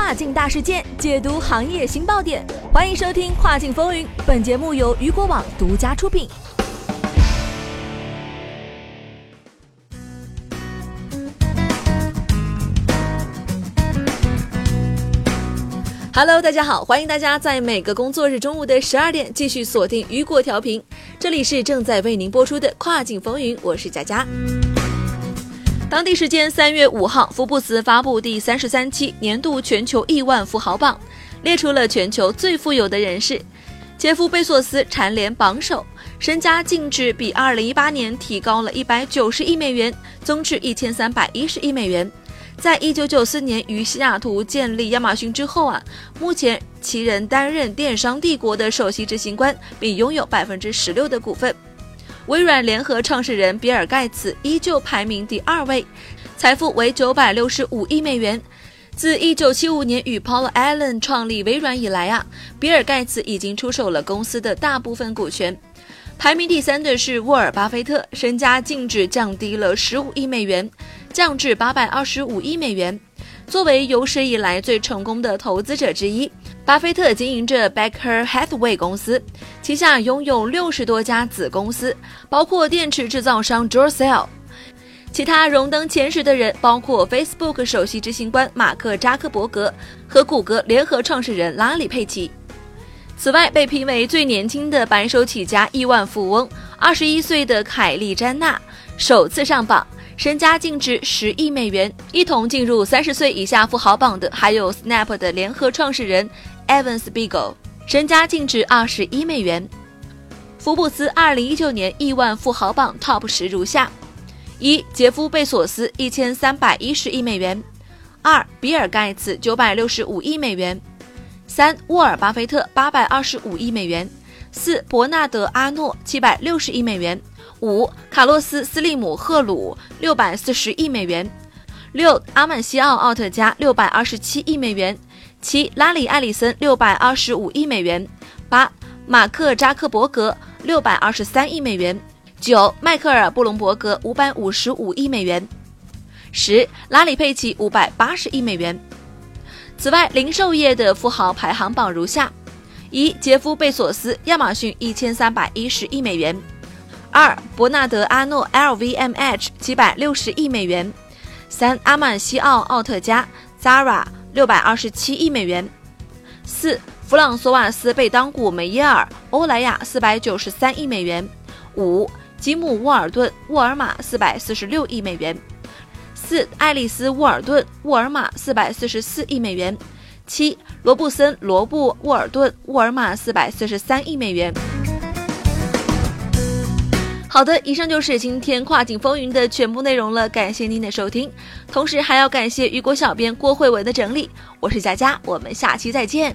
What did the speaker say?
跨境大事件，解读行业新爆点。欢迎收听《跨境风云》，本节目由雨果网独家出品。Hello，大家好，欢迎大家在每个工作日中午的十二点继续锁定雨果调频，这里是正在为您播出的《跨境风云》，我是佳佳。当地时间三月五号，福布斯发布第三十三期年度全球亿万富豪榜，列出了全球最富有的人士。杰夫·贝索斯蝉联榜首，身家净值比二零一八年提高了一百九十亿美元，增至一千三百一十亿美元。在一九九四年于西雅图建立亚马逊之后啊，目前其人担任电商帝国的首席执行官，并拥有百分之十六的股份。微软联合创始人比尔·盖茨依旧排名第二位，财富为九百六十五亿美元。自一九七五年与 Paul Allen 创立微软以来啊，比尔·盖茨已经出售了公司的大部分股权。排名第三的是沃尔·巴菲特，身家净值降低了十五亿美元，降至八百二十五亿美元。作为有史以来最成功的投资者之一。巴菲特经营着 Becker Hathaway 公司，旗下拥有六十多家子公司，包括电池制造商 Duracell。其他荣登前十的人包括 Facebook 首席执行官马克扎克伯格和谷歌联合创始人拉里佩奇。此外，被评为最年轻的白手起家亿万富翁，二十一岁的凯利詹娜首次上榜。身家净值十亿美元，一同进入三十岁以下富豪榜的还有 Snap 的联合创始人 Evan Spiegel，身家净值二十一美元。福布斯二零一九年亿万富豪榜 Top 十如下：一、杰夫·贝索斯一千三百一十亿美元；二、比尔·盖茨九百六十五亿美元；三、沃尔·巴菲特八百二十五亿美元；四、伯纳德·阿诺七百六十亿美元。五，卡洛斯·斯利姆·赫鲁六百四十亿美元；六，阿曼西奥·奥特加六百二十七亿美元；七，拉里·埃里森六百二十五亿美元；八，马克·扎克伯格六百二十三亿美元；九，迈克尔·布隆伯格五百五十五亿美元；十，拉里·佩奇五百八十亿美元。此外，零售业的富豪排行榜如下：一，杰夫·贝索斯，亚马逊一千三百一十亿美元。二，伯纳德·阿诺 （LVMH） 七百六十亿美元；三，阿曼西奥·奥特加 （Zara） 六百二十七亿美元；四，弗朗索瓦斯·贝当古梅耶尔（欧莱雅）四百九十三亿美元；五，吉姆·沃尔顿沃尔玛四百四十六亿美元；四，爱丽丝·沃尔顿沃尔玛四百四十四亿美元；七，罗布森罗布沃尔顿沃尔玛四百四十三亿美元。好的，以上就是今天跨境风云的全部内容了，感谢您的收听，同时还要感谢雨果小编郭慧文的整理。我是佳佳，我们下期再见。